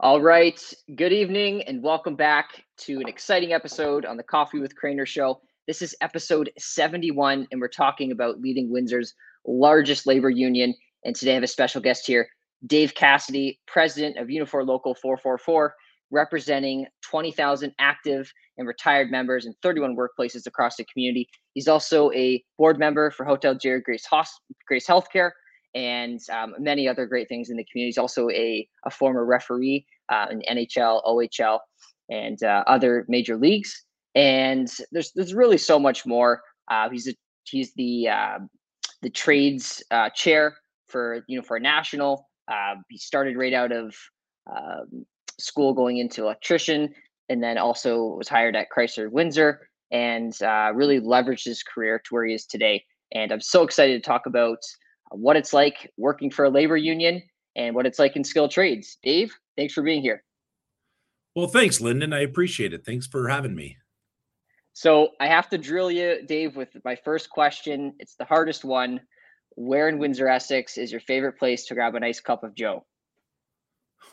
All right. Good evening and welcome back to an exciting episode on the Coffee with Craner show. This is episode 71, and we're talking about leading Windsor's largest labor union. And today I have a special guest here, Dave Cassidy, president of Unifor Local 444, representing 20,000 active and retired members in 31 workplaces across the community. He's also a board member for Hotel Dieu Grace, Hosp- Grace Healthcare and um, many other great things in the community. He's also a, a former referee uh, in NHL, OHL, and uh, other major leagues. And there's there's really so much more. Uh, he's a, he's the uh, the trades uh, chair for Unifor National. Uh, he started right out of um, school going into electrician, and then also was hired at Chrysler Windsor, and really leveraged his career to where he is today. And I'm so excited to talk about what it's like working for a labor union and what it's like in skilled trades. Dave, thanks for being here. Well, thanks, Lyndon. I appreciate it. Thanks for having me. So I have to drill you, Dave, with my first question. It's the hardest one. Where in Windsor, Essex is your favorite place to grab a nice cup of Joe?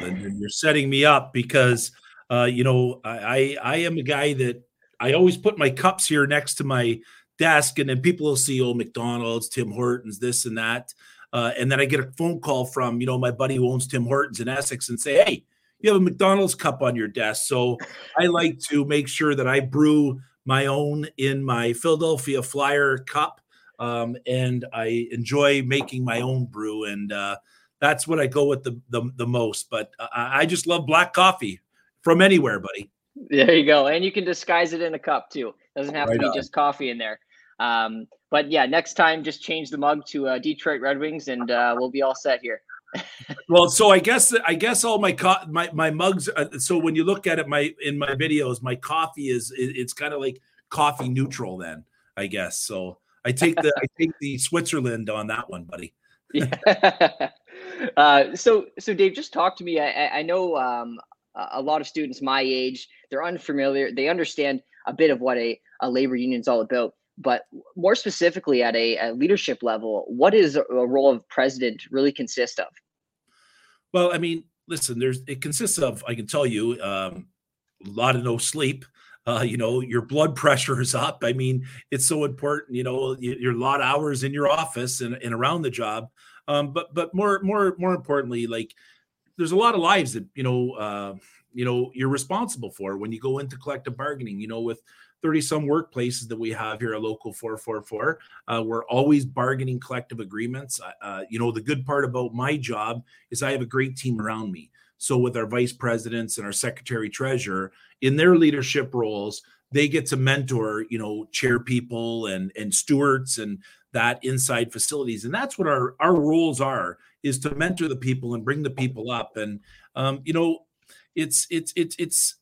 Lyndon, you're setting me up because uh, you know I, I I am a guy that I always put my cups here next to my desk, and then people will see, oh, McDonald's, Tim Hortons, this and that. Uh, and then I get a phone call from, you know, my buddy who owns Tim Hortons in Essex and say, hey, you have a McDonald's cup on your desk. So I like to make sure that I brew my own in my Philadelphia Flyer cup. Um, and I enjoy making my own brew. And uh, that's what I go with the, the, the most. But I, I just love black coffee from anywhere, buddy. There you go. And you can disguise it in a cup too. Doesn't have right to be on. just coffee in there. Um, but yeah, next time just change the mug to uh, Detroit Red Wings, and uh, we'll be all set here. well, so I guess I guess all my co- my my mugs. Uh, so when you look at it, my in my videos, my coffee is it, it's kind of like coffee neutral. Then I guess so. I take the I take the Switzerland on that one, buddy. yeah. Uh, so so Dave, just talk to me. I, I know um, a lot of students my age they're unfamiliar. They understand a bit of what a, a labor union is all about but more specifically at a, a leadership level, what is a, role of president really consist of? Well, I mean, listen, there's it consists of I can tell you um, a lot of no sleep. Uh, you know, your blood pressure is up. I mean, it's so important. You know, you're a lot of hours in your office and, and around the job. Um, but but more more more importantly, like there's a lot of lives that you know uh, you know you're responsible for when you go into collective bargaining. You know, with 30 some workplaces that we have here at local 444 uh, we're always bargaining collective agreements. Uh, you know the good part about my job is i have a great team around me. So with our vice presidents and our secretary treasurer in their leadership roles they get to mentor you know chair people and and stewards and that inside facilities. And that's what our our roles are is to mentor the people and bring the people up. And um, you know it's it's it's it's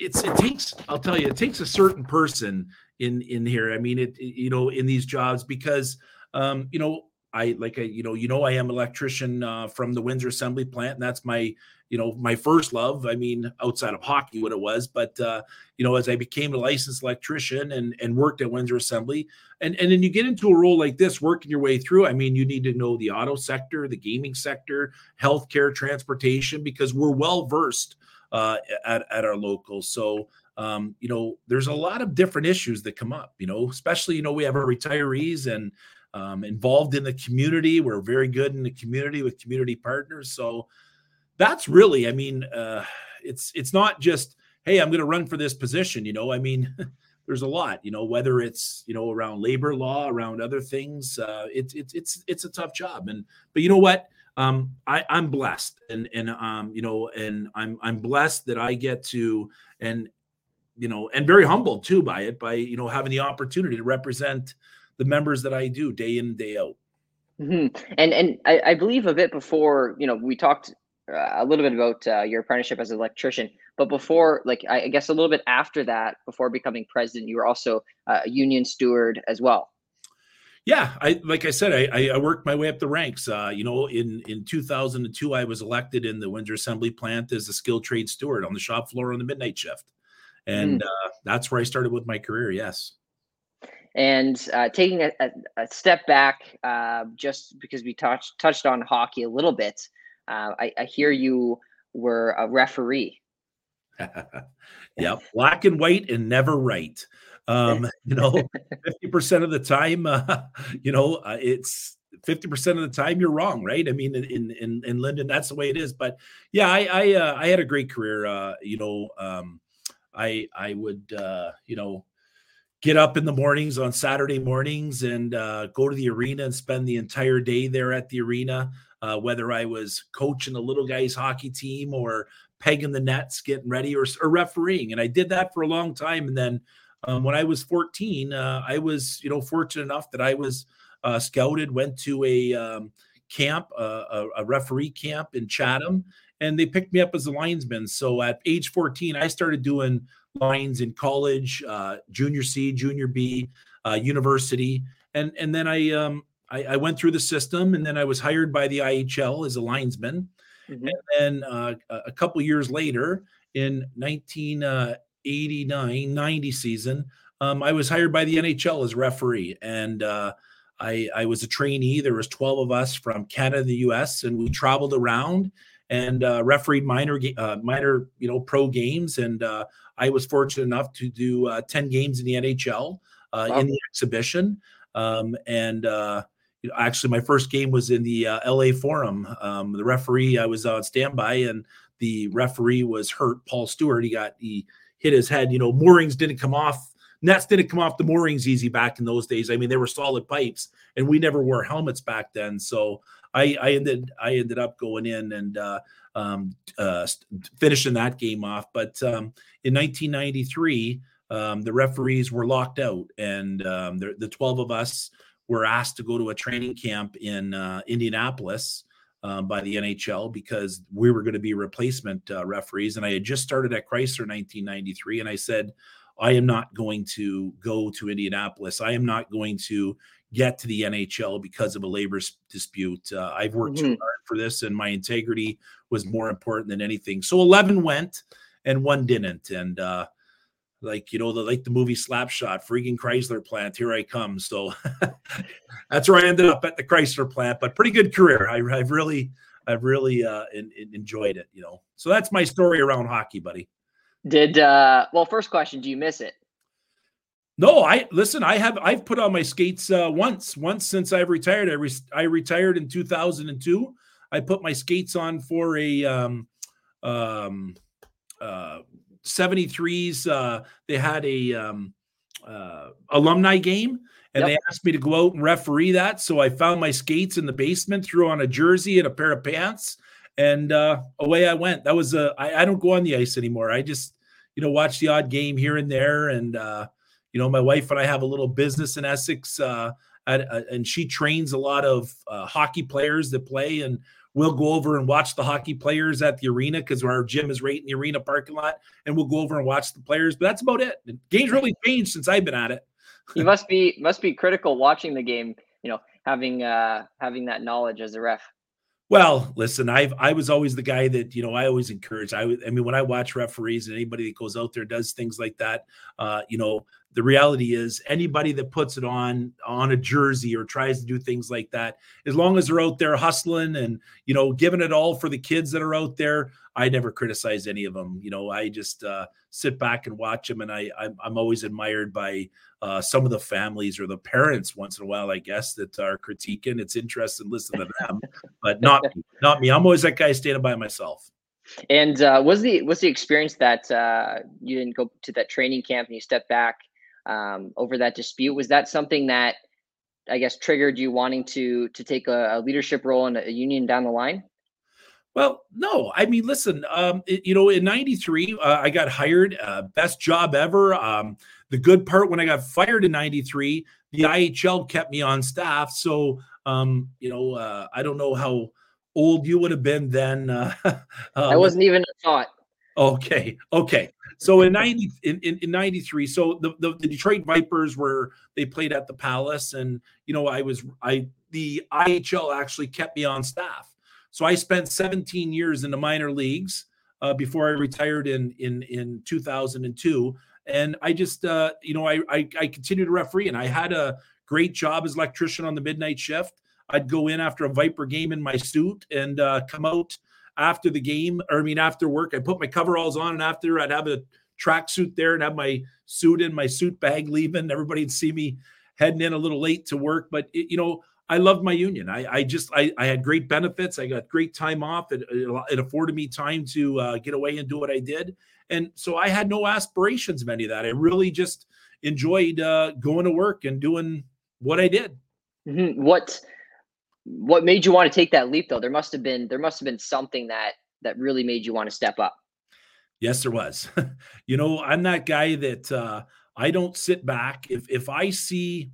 it's it takes i'll tell you it takes a certain person in in here. I mean it, you know in these jobs because um you know i like I, you know you know i am electrician uh, from the windsor assembly plant and that's my you know my first love. I mean outside of hockey what it was but uh you know as i became a licensed electrician and and worked at windsor assembly and and then you get into a role like this working your way through i mean you need to know the auto sector the gaming sector healthcare transportation because we're well versed uh, at, at our locals. So, um, you know, there's a lot of different issues that come up, you know, especially, you know, we have our retirees and um, involved in the community. We're very good in the community with community partners. So that's really, I mean, uh, it's, it's not just, Hey, I'm going to run for this position. You know, I mean, there's a lot, you know, whether it's, you know, around labor law, around other things, uh, it's, it's, it's, it's a tough job. And, but you know what, um, I, I'm blessed, and and um, you know, and I'm I'm blessed that I get to, and you know, and very humbled too by it, by you know having the opportunity to represent the members that I do day in day out. Mm-hmm. And and I, I, believe a bit before, you know, we talked uh, a little bit about uh, your apprenticeship as an electrician, but before, like I guess a little bit after that, before becoming president, you were also a union steward as well. Yeah, I like I said, I, I worked my way up the ranks. Uh, you know, in in 2002, I was elected in the Windsor Assembly plant as a skilled trade steward on the shop floor on the midnight shift, and mm. uh, that's where I started with my career. Yes. And uh, taking a, a, a, step back, uh, just because we touched touched on hockey a little bit, uh, I, I, hear you were a referee. yep, black and white and never right. Um, you know, 50% of the time, uh, you know, uh, it's 50% of the time you're wrong, right? I mean, in in in Lyndon, that's the way it is. But yeah, I I, uh, I had a great career. Uh, you know, um, I I would uh, you know get up in the mornings on Saturday mornings and uh, go to the arena and spend the entire day there at the arena. Uh, whether I was coaching the little guys hockey team or pegging the nets, getting ready, or, or refereeing, and I did that for a long time. And then um, when I was 14, uh, I was you know fortunate enough that I was uh, scouted, went to a um, camp, uh, a, a, referee camp in Chatham, and they picked me up as a linesman. So at age 14, I started doing lines in college, uh, junior C, junior B, uh, university, and and then I, um, I, I went through the system, and then I was hired by the IHL as a linesman, mm-hmm. and then uh, a couple years later, in 1989 90 season, um, I was hired by the NHL as referee, and uh, I, I was a trainee. There was 12 of us from Canada, the U.S., and we traveled around and uh, refereed minor, uh, minor, you know, pro games. And uh, I was fortunate enough to do uh, 10 games in the NHL uh, wow. in the exhibition. Um, and uh, you know, actually, my first game was in the LA Forum. Um, the referee, I was on standby, and the referee was hurt. Paul Stewart, he got he hit his head. You know, moorings didn't come off nets didn't come off the moorings easy back in those days. I mean, they were solid pipes, and we never wore helmets back then. So I, I ended I ended up going in and uh, um, uh, finishing that game off. But um, in 1993, um, the referees were locked out, and um, the, the 12 of us were asked to go to a training camp in uh, Indianapolis. Um, by the NHL because we were going to be replacement uh, referees. And I had just started at Chrysler in 1993. And I said, I am not going to go to Indianapolis. I am not going to get to the NHL because of a labor dispute. Uh, I've worked mm-hmm. too hard for this, and my integrity was more important than anything. So 11 went, and one didn't. And uh, like you know, the like the movie Slapshot, freaking Chrysler plant. Here I come. So that's where I ended up at the Chrysler plant. But pretty good career. I, have really, I've really uh, in, in enjoyed it. You know, so that's my story around hockey, buddy. Did uh well first question, do you miss it? No, I listen, I have I've put on my skates uh once, once since I've retired. I re- I retired in 2002. I put my skates on for a um um uh 73s uh they had a um uh alumni game and yep. they asked me to go out and referee that. So I found my skates in the basement, threw on a jersey and a pair of pants, and uh, away I went. That was a. I, I don't go on the ice anymore. I just you know watch the odd game here and there, and uh, you know my wife and I have a little business in Essex, uh, at, uh, and she trains a lot of uh, hockey players that play, and we'll go over and watch the hockey players at the arena because our gym is right in the arena parking lot, and we'll go over and watch the players. But that's about it. The game's really changed since I've been at it. you must be must be critical watching the game. You know, having uh having that knowledge as a ref. Well, listen, I've I was always the guy that you know I always encourage. I I mean, when I watch referees and anybody that goes out there does things like that, uh, you know, the reality is anybody that puts it on on a jersey or tries to do things like that, as long as they're out there hustling and you know giving it all for the kids that are out there, I never criticize any of them. You know, I just uh, sit back and watch them, and I I'm, I'm always admired by uh, some of the families or the parents once in a while, I guess, that are critiquing. It's interesting to listen to them, but not me, not me. I'm always that guy standing by myself. And uh, was the was the experience that uh, you didn't go to that training camp and you stepped back um, over that dispute? Was that something that I guess triggered you wanting to to take a, a leadership role in a union down the line? Well, no, I mean, listen, um, it, you know, in '93, uh, I got hired, uh, best job ever. Um, the good part when I got fired in '93, the IHL kept me on staff. So, um, you know, uh, I don't know how old you would have been then. Uh, I um, wasn't even a thought. Okay, okay. So in ninety in, in, in ninety three, so the, the, the Detroit Vipers were they played at the Palace, and you know I was I the IHL actually kept me on staff. So I spent 17 years in the minor leagues uh, before I retired in in in 2002, and I just uh, you know I, I I continued to referee, and I had a great job as electrician on the midnight shift. I'd go in after a Viper game in my suit and uh, come out after the game, or I mean after work, I put my coveralls on, and after I'd have a tracksuit there and have my suit in my suit bag leaving. Everybody'd see me heading in a little late to work, but it, you know, I loved my union. I, I just I, I, had great benefits. I got great time off. It, it, afforded me time to uh, get away and do what I did, and so I had no aspirations of any of that. I really just enjoyed uh, going to work and doing what I did. Mm-hmm. What what made you want to take that leap though? There must have been there must have been something that that really made you want to step up. Yes, there was. you know, I'm that guy that uh, I don't sit back. If if I see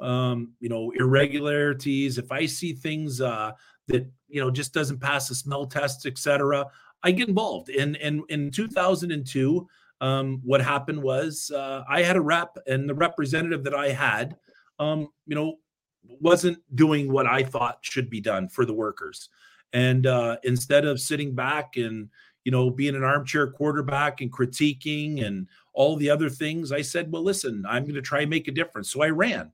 um, you know, irregularities, if I see things uh, that you know just doesn't pass the smell test, etc., I get involved. And in in 2002, um, what happened was uh, I had a rep, and the representative that I had, um, you know, wasn't doing what I thought should be done for the workers. And uh, instead of sitting back and you know being an armchair quarterback and critiquing and all the other things, I said, well, listen, I'm going to try and make a difference. So I ran.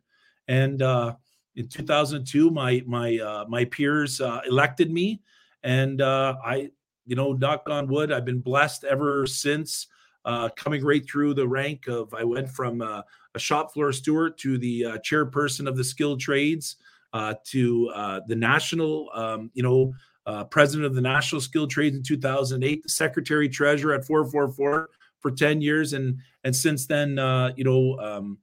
And uh, in 2002, my my uh, my peers uh, elected me, and uh, I, you know, knock on wood, I've been blessed ever since. Uh, coming right through the rank of, I went from a shop floor steward to the uh, chairperson of the skilled trades uh, to uh, the national, um, you know, uh, president of the national skilled trades in 2008, the secretary treasurer at 444 for 10 years, and and since then, you know, um,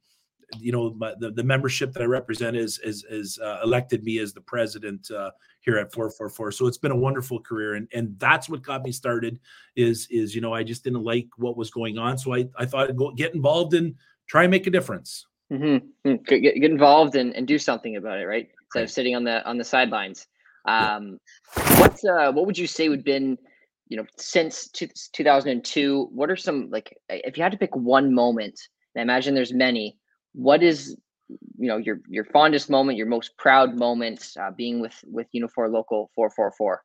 you know my, the, the membership that I represent is is, is uh, elected me as the president uh, here at 444. So it's been a wonderful career, and and that's what got me started. Is is you know I just didn't like what was going on, so I I thought I'd go get involved and try and make a difference. Mm-hmm. Hmm. Get, get involved and, and do something about it, right? Instead right. of sitting on the on the sidelines. Um, yeah. What's uh what would you say would been you know since two, 2002 what are some like if you had to pick one moment i imagine there's many what is you know your your fondest moment, your most proud moments uh, being with with Unifor Local four four four?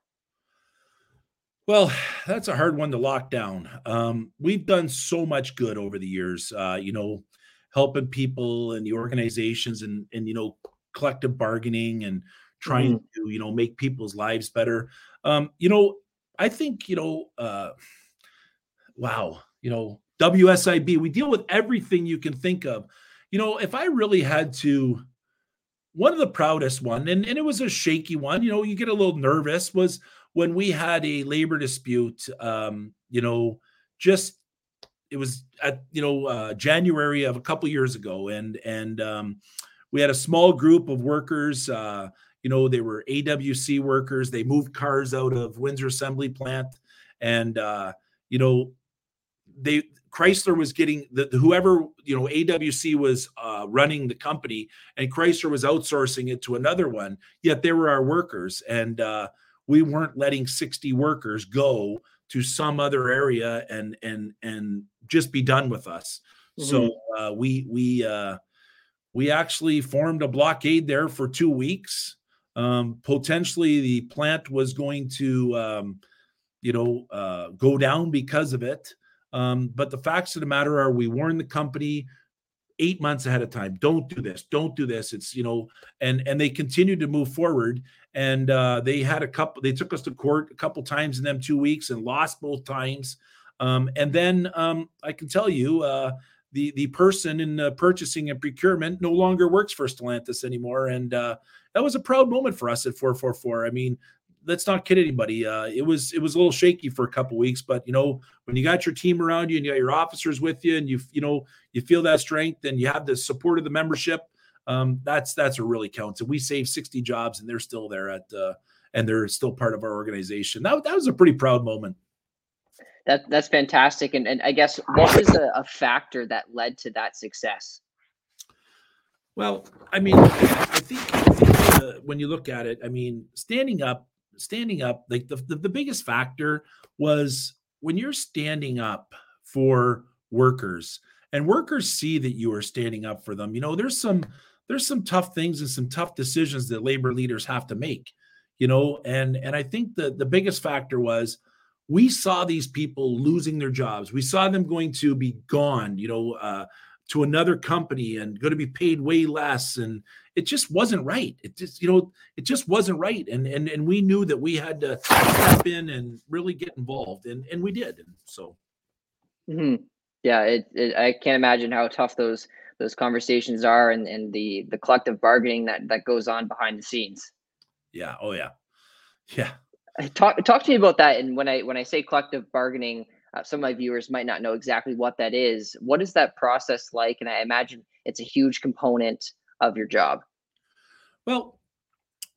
Well, that's a hard one to lock down. Um, we've done so much good over the years. Uh, you know, helping people and the organizations and and you know collective bargaining and trying mm-hmm. to you know make people's lives better. Um, you know, I think you know, uh, wow, you know, WSIB. We deal with everything you can think of you know, if I really had to, one of the proudest one, and, and it was a shaky one, you know, you get a little nervous, was when we had a labor dispute, um, you know, just it was at you know uh, January of a couple years ago, and and um, we had a small group of workers. Uh, you know, they were AWC workers. They moved cars out of Windsor Assembly Plant, and uh, you know, they Chrysler was getting the, whoever you know AWC was uh, running the company, and Chrysler was outsourcing it to another one. Yet they were our workers, and uh, we weren't letting sixty workers go to some other area and and and just be done with us. Mm-hmm. So uh, we we uh, we actually formed a blockade there for two weeks. Um, potentially, the plant was going to um, you know uh, go down because of it. Um, but the facts of the matter are, we warned the company eight months ahead of time. Don't do this. Don't do this. It's you know, and and they continued to move forward. And uh, they had a couple. They took us to court a couple times in them two weeks and lost both times. Um, and then um, I can tell you, uh, the the person in uh, purchasing and procurement no longer works for Stellantis anymore, and uh, that was a proud moment for us at 444. I mean, let's not kid anybody. Uh, it was it was a little shaky for a couple weeks, but you know when you got your team around you and you got your officers with you, and you you know you feel that strength and you have the support of the membership, um, that's that's what really counts. And we saved sixty jobs, and they're still there at uh, and they're still part of our organization. That that was a pretty proud moment. That that's fantastic. And and I guess what was a, a factor that led to that success? Well, I mean, I think, I think uh, when you look at it, I mean, standing up standing up, like the, the, the biggest factor was when you're standing up for workers and workers see that you are standing up for them, you know, there's some there's some tough things and some tough decisions that labor leaders have to make, you know, and and I think the the biggest factor was we saw these people losing their jobs. We saw them going to be gone, you know, uh, to another company and going to be paid way less and it just wasn't right. It just you know it just wasn't right and and and we knew that we had to step in and really get involved and and we did and so. Mm-hmm. yeah it, it, i can't imagine how tough those those conversations are and and the the collective bargaining that that goes on behind the scenes. Yeah oh yeah. Yeah. Talk talk to me about that and when i when i say collective bargaining uh, some of my viewers might not know exactly what that is. What is that process like? And I imagine it's a huge component of your job. Well,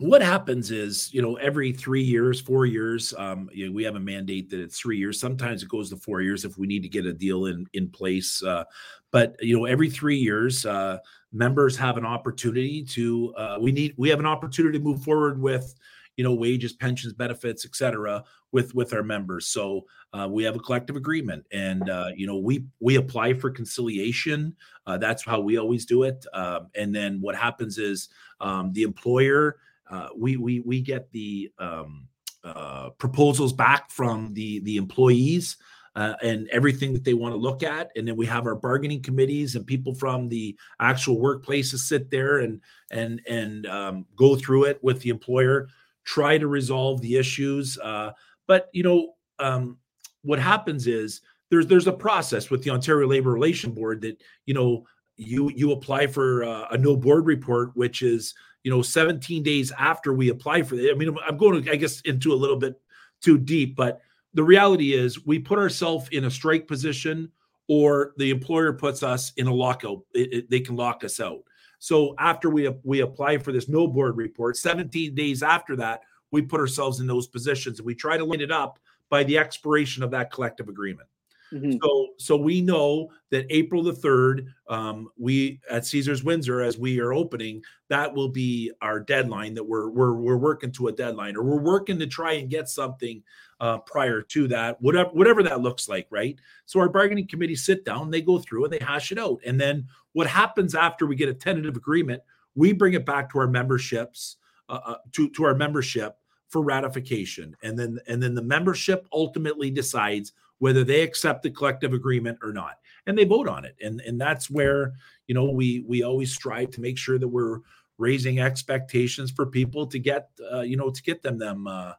what happens is, you know, every three years, four years, um, you know, we have a mandate that it's three years. Sometimes it goes to four years if we need to get a deal in in place. Uh, but you know, every three years, uh, members have an opportunity to. Uh, we need we have an opportunity to move forward with you know wages pensions benefits etc with with our members. So uh, we have a collective agreement and uh, you know we we apply for conciliation. Uh, that's how we always do it. Um, and then what happens is um, the employer uh, we we we get the um, uh, proposals back from the the employees uh, and everything that they want to look at. And then we have our bargaining committees and people from the actual workplaces sit there and and and um, go through it with the employer try to resolve the issues. Uh, but you know, um, what happens is there's there's a process with the Ontario Labor Relation Board that you know you you apply for uh, a no board report, which is you know 17 days after we apply for it. I mean, I'm going to I guess into a little bit too deep, but the reality is we put ourselves in a strike position or the employer puts us in a lockout. It, it, they can lock us out. So after we we apply for this no board report, 17 days after that, we put ourselves in those positions and we try to line it up by the expiration of that collective agreement. Mm-hmm. So, so we know that April the third, um, we at Caesars Windsor, as we are opening, that will be our deadline. That we're we're we're working to a deadline, or we're working to try and get something uh, prior to that, whatever whatever that looks like, right? So our bargaining committee sit down, they go through and they hash it out, and then what happens after we get a tentative agreement, we bring it back to our memberships, uh, uh, to to our membership for ratification, and then and then the membership ultimately decides whether they accept the collective agreement or not, and they vote on it, and and that's where you know we we always strive to make sure that we're raising expectations for people to get uh, you know to get them them uh,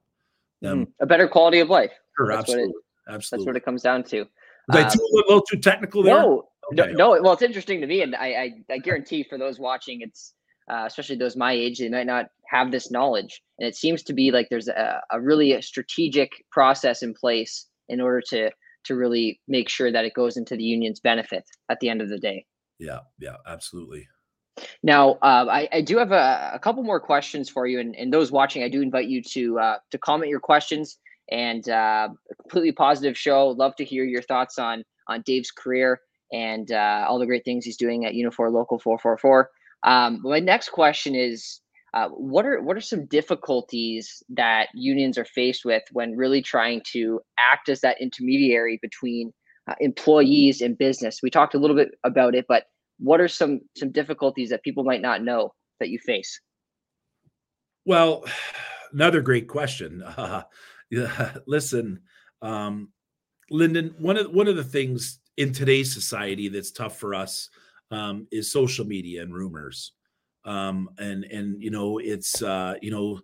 them mm, a better quality of life. Sure, that's absolutely, what it, absolutely. That's what it comes down to. Was um, I too, a little too technical there? No, okay. no, no. Well, it's interesting to me, and I, I, I guarantee for those watching, it's uh, especially those my age, they might not have this knowledge, and it seems to be like there's a, a really a strategic process in place in order to to really make sure that it goes into the union's benefit at the end of the day. Yeah, yeah, absolutely. Now, uh, I, I, do have a, a, couple more questions for you, and, and those watching, I do invite you to uh, to comment your questions. And uh, a completely positive show. Love to hear your thoughts on on Dave's career and uh, all the great things he's doing at Unifor Local 444. Um, my next question is, uh, what are what are some difficulties that unions are faced with when really trying to act as that intermediary between uh, employees and business? We talked a little bit about it, but what are some some difficulties that people might not know that you face? Well another great question. Uh, yeah, listen um, lyndon one of one of the things in today's society that's tough for us um, is social media and rumors um, and and you know it's uh, you know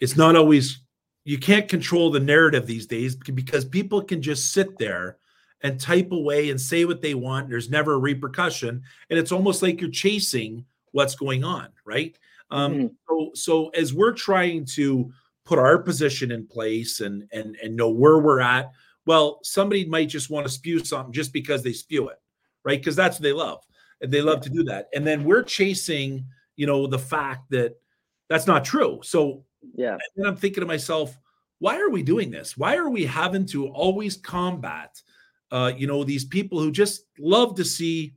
it's not always you can't control the narrative these days because people can just sit there and type away and say what they want. There's never a repercussion, and it's almost like you're chasing what's going on, right? Um, mm-hmm. So, so as we're trying to put our position in place and and and know where we're at, well, somebody might just want to spew something just because they spew it, right? Because that's what they love, and they love to do that. And then we're chasing, you know, the fact that that's not true. So, yeah. And I'm thinking to myself, why are we doing this? Why are we having to always combat? uh, you know, these people who just love to see,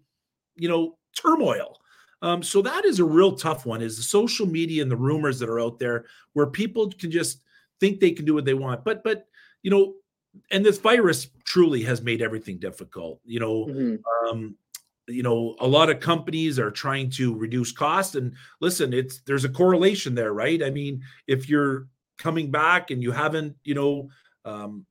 you know, turmoil. Um, so that is a real tough one is the social media and the rumors that are out there where people can just think they can do what they want. But, but, you know, and this virus truly has made everything difficult. You know, mm-hmm. um, you know, a lot of companies are trying to reduce cost. And listen, it's there's a correlation there, right? I mean, if you're coming back and you haven't, you know, um,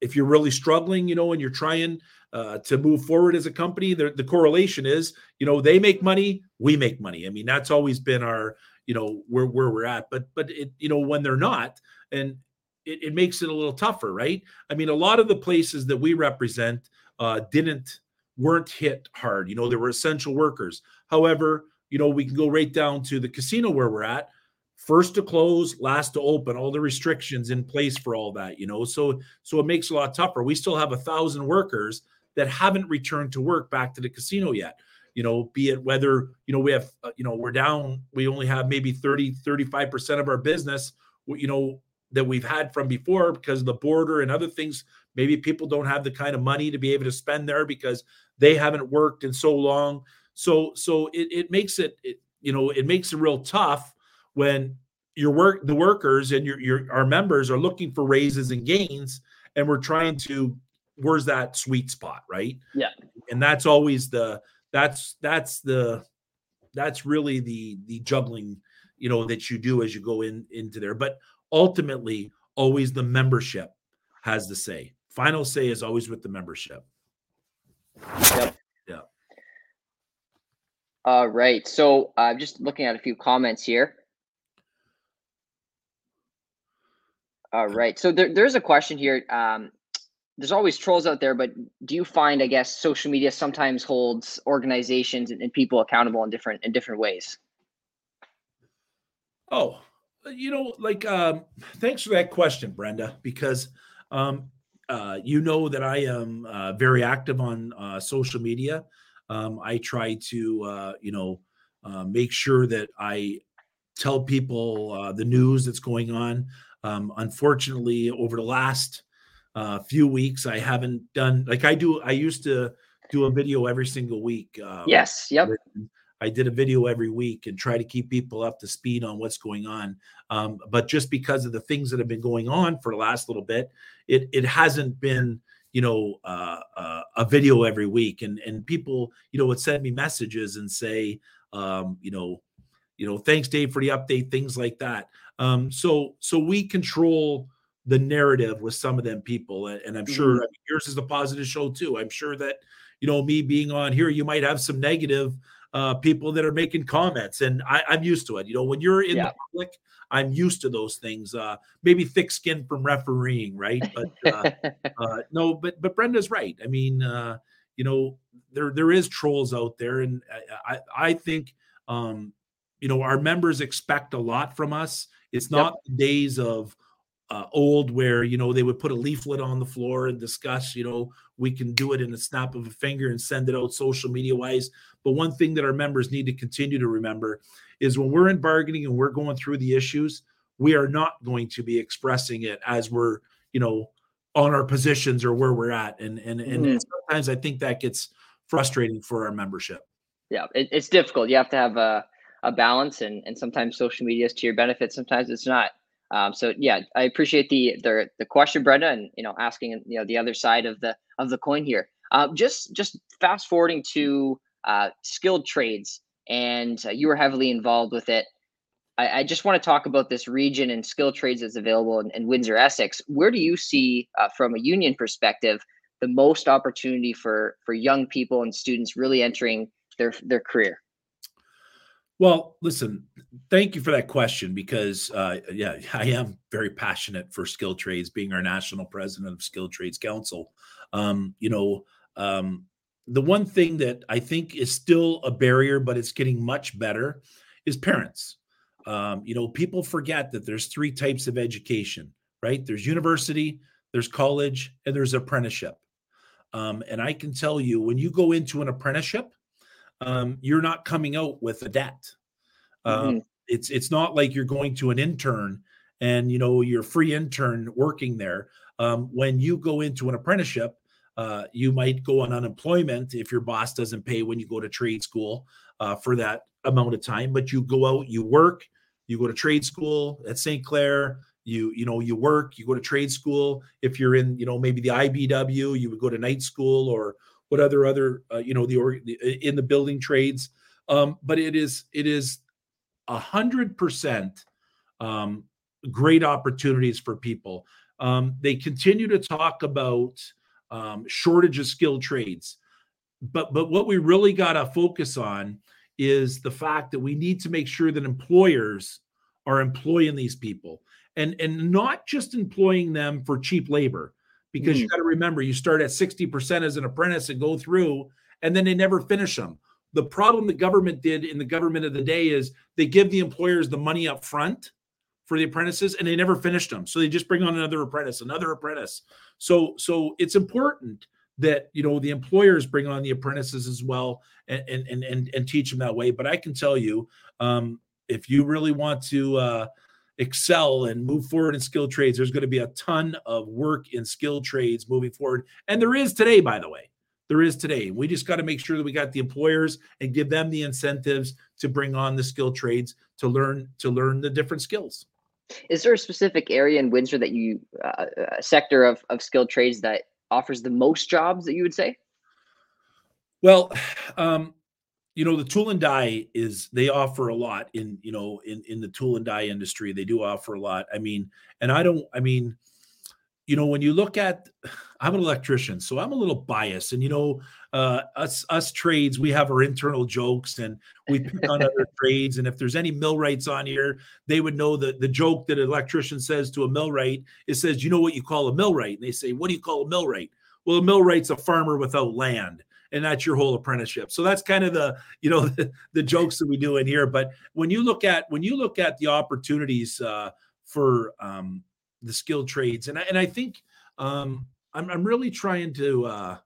if you're really struggling, you know, and you're trying uh, to move forward as a company, the, the correlation is, you know, they make money, we make money. I mean, that's always been our, you know, where where we're at. But but it, you know, when they're not, and it, it makes it a little tougher, right? I mean, a lot of the places that we represent uh, didn't weren't hit hard. You know, there were essential workers. However, you know, we can go right down to the casino where we're at first to close last to open all the restrictions in place for all that you know so so it makes a lot tougher we still have a thousand workers that haven't returned to work back to the casino yet you know be it whether you know we have uh, you know we're down we only have maybe 30 35% of our business you know that we've had from before because of the border and other things maybe people don't have the kind of money to be able to spend there because they haven't worked in so long. So so it, it makes it, it you know it makes it real tough when your work the workers and your, your our members are looking for raises and gains and we're trying to where's that sweet spot right? Yeah. And that's always the that's that's the that's really the the juggling you know that you do as you go in into there. But ultimately always the membership has the say. Final say is always with the membership yep yeah all right so i'm uh, just looking at a few comments here All right. So there, there's a question here. Um, there's always trolls out there, but do you find, I guess, social media sometimes holds organizations and, and people accountable in different in different ways? Oh, you know, like, um, thanks for that question, Brenda, because um, uh, you know that I am uh, very active on uh, social media. Um, I try to, uh, you know, uh, make sure that I tell people uh, the news that's going on. Um, unfortunately, over the last uh, few weeks, I haven't done like I do. I used to do a video every single week. Uh, yes. Yep. I did a video every week and try to keep people up to speed on what's going on. Um, but just because of the things that have been going on for the last little bit, it it hasn't been you know uh, uh, a video every week. And and people you know would send me messages and say um, you know you know thanks Dave for the update, things like that. Um, so so we control the narrative with some of them people, and, I'm sure mm-hmm. I mean, yours is a positive show too. I'm sure that you know me being on here, you might have some negative uh, people that are making comments, and I, am used to it. You know, when you're in yeah. the public, I'm used to those things. Uh, maybe thick skin from refereeing, right? But uh, uh, no, but but Brenda's right. I mean, uh, you know, there there is trolls out there, and I I, I think um, you know our members expect a lot from us it's not yep. days of uh, old where you know they would put a leaflet on the floor and discuss you know we can do it in a snap of a finger and send it out social media wise. But one thing that our members need to continue to remember is when we're in bargaining and we're going through the issues we are not going to be expressing it as we're you know on our positions or where we're at. And and, and mm. sometimes i think that gets frustrating for our membership. Yeah it, it's difficult. You have to have a a balance and and sometimes social media is to your benefit. Sometimes it's not um, so yeah i appreciate the the, the question brenda and you know asking you know the other side of the of the coin here. Uh, just just fast forwarding to uh, skilled trades and uh, you were heavily involved with it. I, I, just want to talk about this region and skilled trades that's available in, in windsor essex. Where do you see uh, from a union perspective the most opportunity for for young people and students really entering their their career well, listen, thank you for that question because, uh, yeah, I am very passionate for skilled trades, being our national president of Skilled Trades Council. Um, you know, um, the one thing that I think is still a barrier, but it's getting much better, is parents. Um, you know, people forget that there's three types of education, right? There's university, there's college, and there's apprenticeship. Um, and I can tell you, when you go into an apprenticeship, um, you're not coming out with a debt. Um, mm-hmm. It's it's not like you're going to an intern and you know you're free intern working there. Um, when you go into an apprenticeship, uh, you might go on unemployment if your boss doesn't pay when you go to trade school uh, for that amount of time. But you go out, you work, you go to trade school at St. Clair. You you know you work, you go to trade school. If you're in you know maybe the IBEW, you would go to night school or what other other uh, you know the or in the building trades. Um, but it is it is a hundred percent um, great opportunities for people. Um, they continue to talk about um, shortage of skilled trades, but but what we really got to focus on is the fact that we need to make sure that employers are employing these people. And and not just employing them for cheap labor because mm. you got to remember you start at 60% as an apprentice and go through and then they never finish them the problem the government did in the government of the day is they give the employers the money up front for the apprentices and they never finished them so they just bring on another apprentice another apprentice. So so it's important that you know the employers bring on the apprentices as well and and and and, teach them that way. But i can tell you um, if you really want to uh, excel and move forward in skilled trades. There's going to be a ton of work in skilled trades moving forward. And there is today by the way. There is today. We just got to make sure that we got the employers and give them the incentives to bring on the skilled trades to learn to learn the different skills. Is there a specific area in windsor that you uh, a sector of, of skilled trades that offers the most jobs that you would say? Well, um, you know, the tool and die is they offer a lot in, you know, in in the tool and die industry. They do offer a lot. I mean, and I don't, I mean, you know, when you look at, I'm an electrician, so I'm a little biased. And you know, uh, us us trades, we have our internal jokes, and we pick on other trades. And if there's any millwrights on here, they would know that the joke that an electrician says to a millwright, it says, "You know what you call a millwright?" And they say, "What do you call a millwright?" Well, a millwright's a farmer without land and that's your whole apprenticeship. So that's kind of the you know the, the, jokes that we do in here. But when you look at when you look at the opportunities uh, for um, the skilled trades. And I, and I think um, I'm, I'm really trying to. Uh,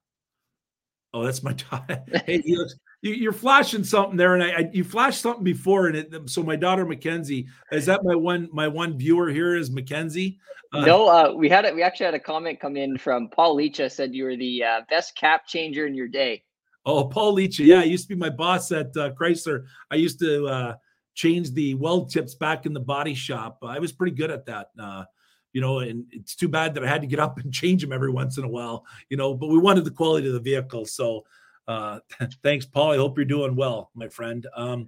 oh, that's my daughter. hey, you, are flashing something there, and I, I, you flashed something before, and it, so my daughter Mackenzie is that my one my one viewer here is Mackenzie. Uh, no, uh, we had it. We actually had a comment come in from Paul Leacha said you were the uh, best cap changer in your day. Oh, Paul Leacha, yeah, he used to be my boss at uh, Chrysler. I used to uh, change the weld tips back in the body shop. I was pretty good at that. Uh, you know, and it's too bad that I had to get up and change them every once in a while, you know, but we wanted the quality of the vehicle. So uh, thanks, Paul. I hope you're doing well, my friend. Um,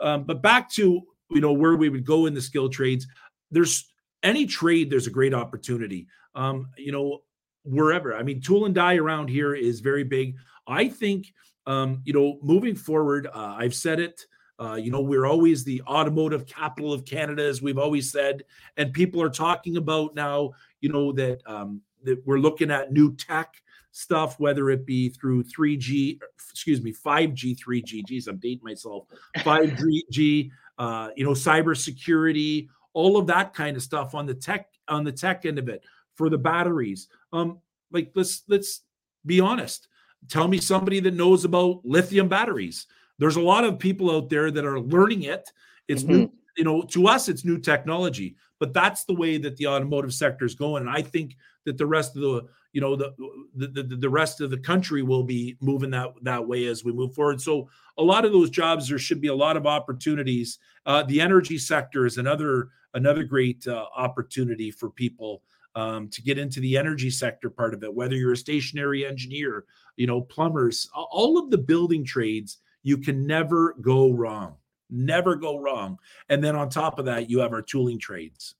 um, but back to, you know, where we would go in the skill trades, there's any trade, there's a great opportunity. Um, you know, wherever. I mean, tool and die around here is very big. I think, um, you know, moving forward, uh, I've said it, uh, you know, we're always the automotive capital of Canada, as we've always said, and people are talking about now, you know, that um, that we're looking at new tech stuff, whether it be through 3G, excuse me, 5G, 3G. Geez, I'm dating myself. 5G, uh, you know, cybersecurity, all of that kind of stuff on the tech on the tech end of it for the batteries. Um, like let's let's be honest. Tell me somebody that knows about lithium batteries there's a lot of people out there that are learning it. It's mm-hmm. new, you know, to us, it's new technology, but that's the way that the automotive sector is going. And I think that the rest of the, you know, the, the the rest of the country will be moving that that way as we move forward. So a lot of those jobs, there should be a lot of opportunities. Uh, the energy sector is another another great uh, opportunity for people um, to get into the energy sector part of it. Whether you're a stationary engineer, you know, plumbers, all of the building trades you can never go wrong. Never go wrong. And then on top of that, you have our tooling trades.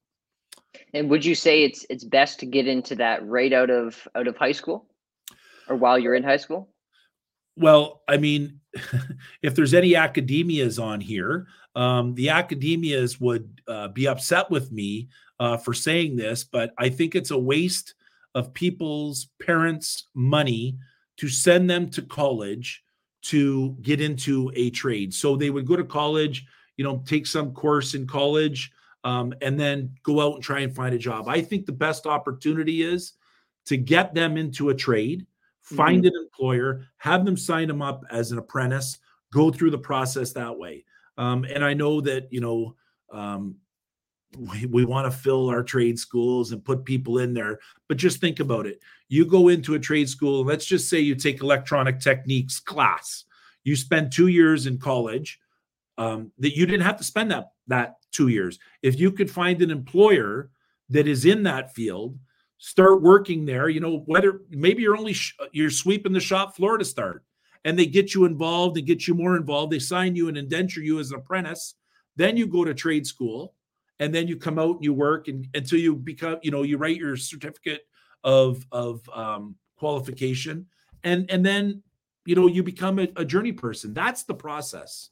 And would you say it's it's best to get into that right out of out of high school or while you're in high school? Well, I mean, if there's any academias on here, um, the academias would uh, be upset with me uh, for saying this, but I think it's a waste of people's parents' money to send them to college to get into a trade. So they would go to college, you know, take some course in college, um, and then go out and try and find a job. I think the best opportunity is to get them into a trade, find mm-hmm. an employer, have them sign them up as an apprentice, go through the process that way. Um, and I know that, you know, um, we, we want to fill our trade schools and put people in there. But just think about it. You go into a trade school, let's just say you take electronic techniques class. You spend two years in college. Um, that you didn't have to spend that that two years. If you could find an employer that is in that field, start working there. You know whether maybe you're only sh- you're sweeping the shop floor to start, and they get you involved and get you more involved. They sign you and indenture you as an apprentice. Then you go to trade school and then you come out and you work and until you become you know you write your certificate of of um, qualification and and then you know you become a, a journey person that's the process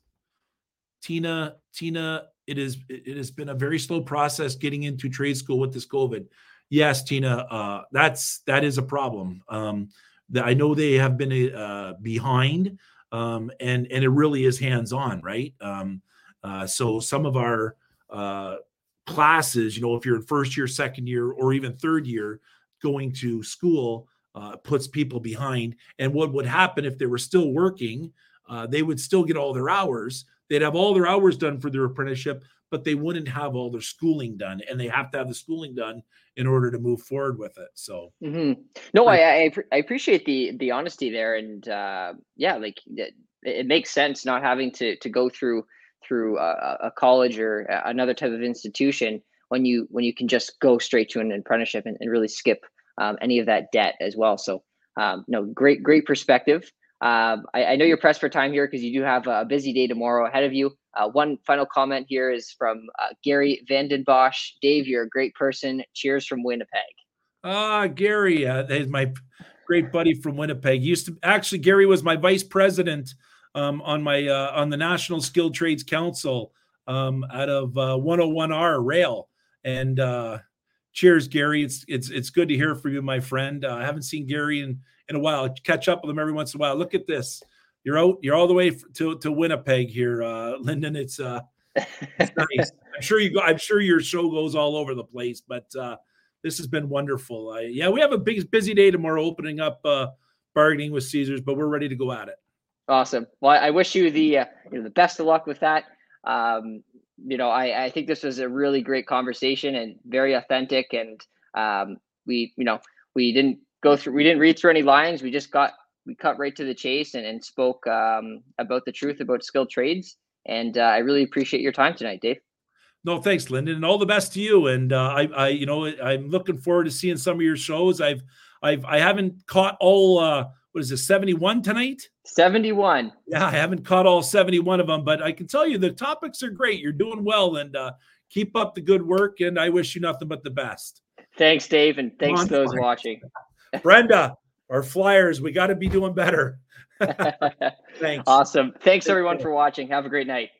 tina tina it is it has been a very slow process getting into trade school with this covid yes tina uh, that's that is a problem um, that i know they have been uh, behind um, and and it really is hands on right um, uh, so some of our uh, classes you know if you're in first year second year or even third year going to school uh, puts people behind. And what would happen if they were still working? Uh, they would still get all their hours. They'd have all their hours done for their apprenticeship, but they wouldn't have all their schooling done. And they have to have the schooling done in order to move forward with it. So, mm-hmm. no, I, I, I appreciate the the honesty there, and uh, yeah, like it, it, makes sense not having to to go through through a, a college or another type of institution when you when you can just go straight to an apprenticeship and, and really skip um, any of that debt as well. So, um, no, great, great perspective. Um, I, I, know you're pressed for time here because you do have a busy day tomorrow ahead of you. Uh, one final comment here is from uh, Gary Vandenbosch. Dave, you're a great person. Cheers from Winnipeg. Ah, Gary, uh, he's my great buddy from Winnipeg. He used to actually Gary was my vice president um, on my uh, on the National Skilled Trades Council um, out of 101R uh, Rail, and uh, cheers, Gary. It's it's it's good to hear from you, my friend. Uh, I haven't seen Gary in in a while. Catch up with them every once in a while. Look at this. You're out. You're all the way to to Winnipeg here, uh, Lyndon. It's uh, it's nice. I'm sure you go. I'm sure your show goes all over the place, but uh, this has been wonderful. I, yeah, we have a big busy day tomorrow, opening up uh, bargaining with Caesars, but we're ready to go at it. Awesome. Well, I wish you the uh, you know the best of luck with that. Um, you know, I, I think this was a really great conversation and very authentic. And um, we, you know, we didn't go through, we didn't read through any lines. We just got, we cut right to the chase and, and spoke um, about the truth about skilled trades. And uh, I really appreciate your time tonight, Dave. No, thanks, Lyndon, and all the best to you. And uh, I, I, you know, I'm looking forward to seeing some of your shows. I've, I've, I haven't caught all. Uh, what is it, 71 tonight 71 yeah i haven't caught all 71 of them but i can tell you the topics are great you're doing well and uh, keep up the good work and i wish you nothing but the best thanks dave and thanks to those watching brenda our flyers we got to be doing better. Thanks. Awesome. Thanks everyone for watching. Have a great night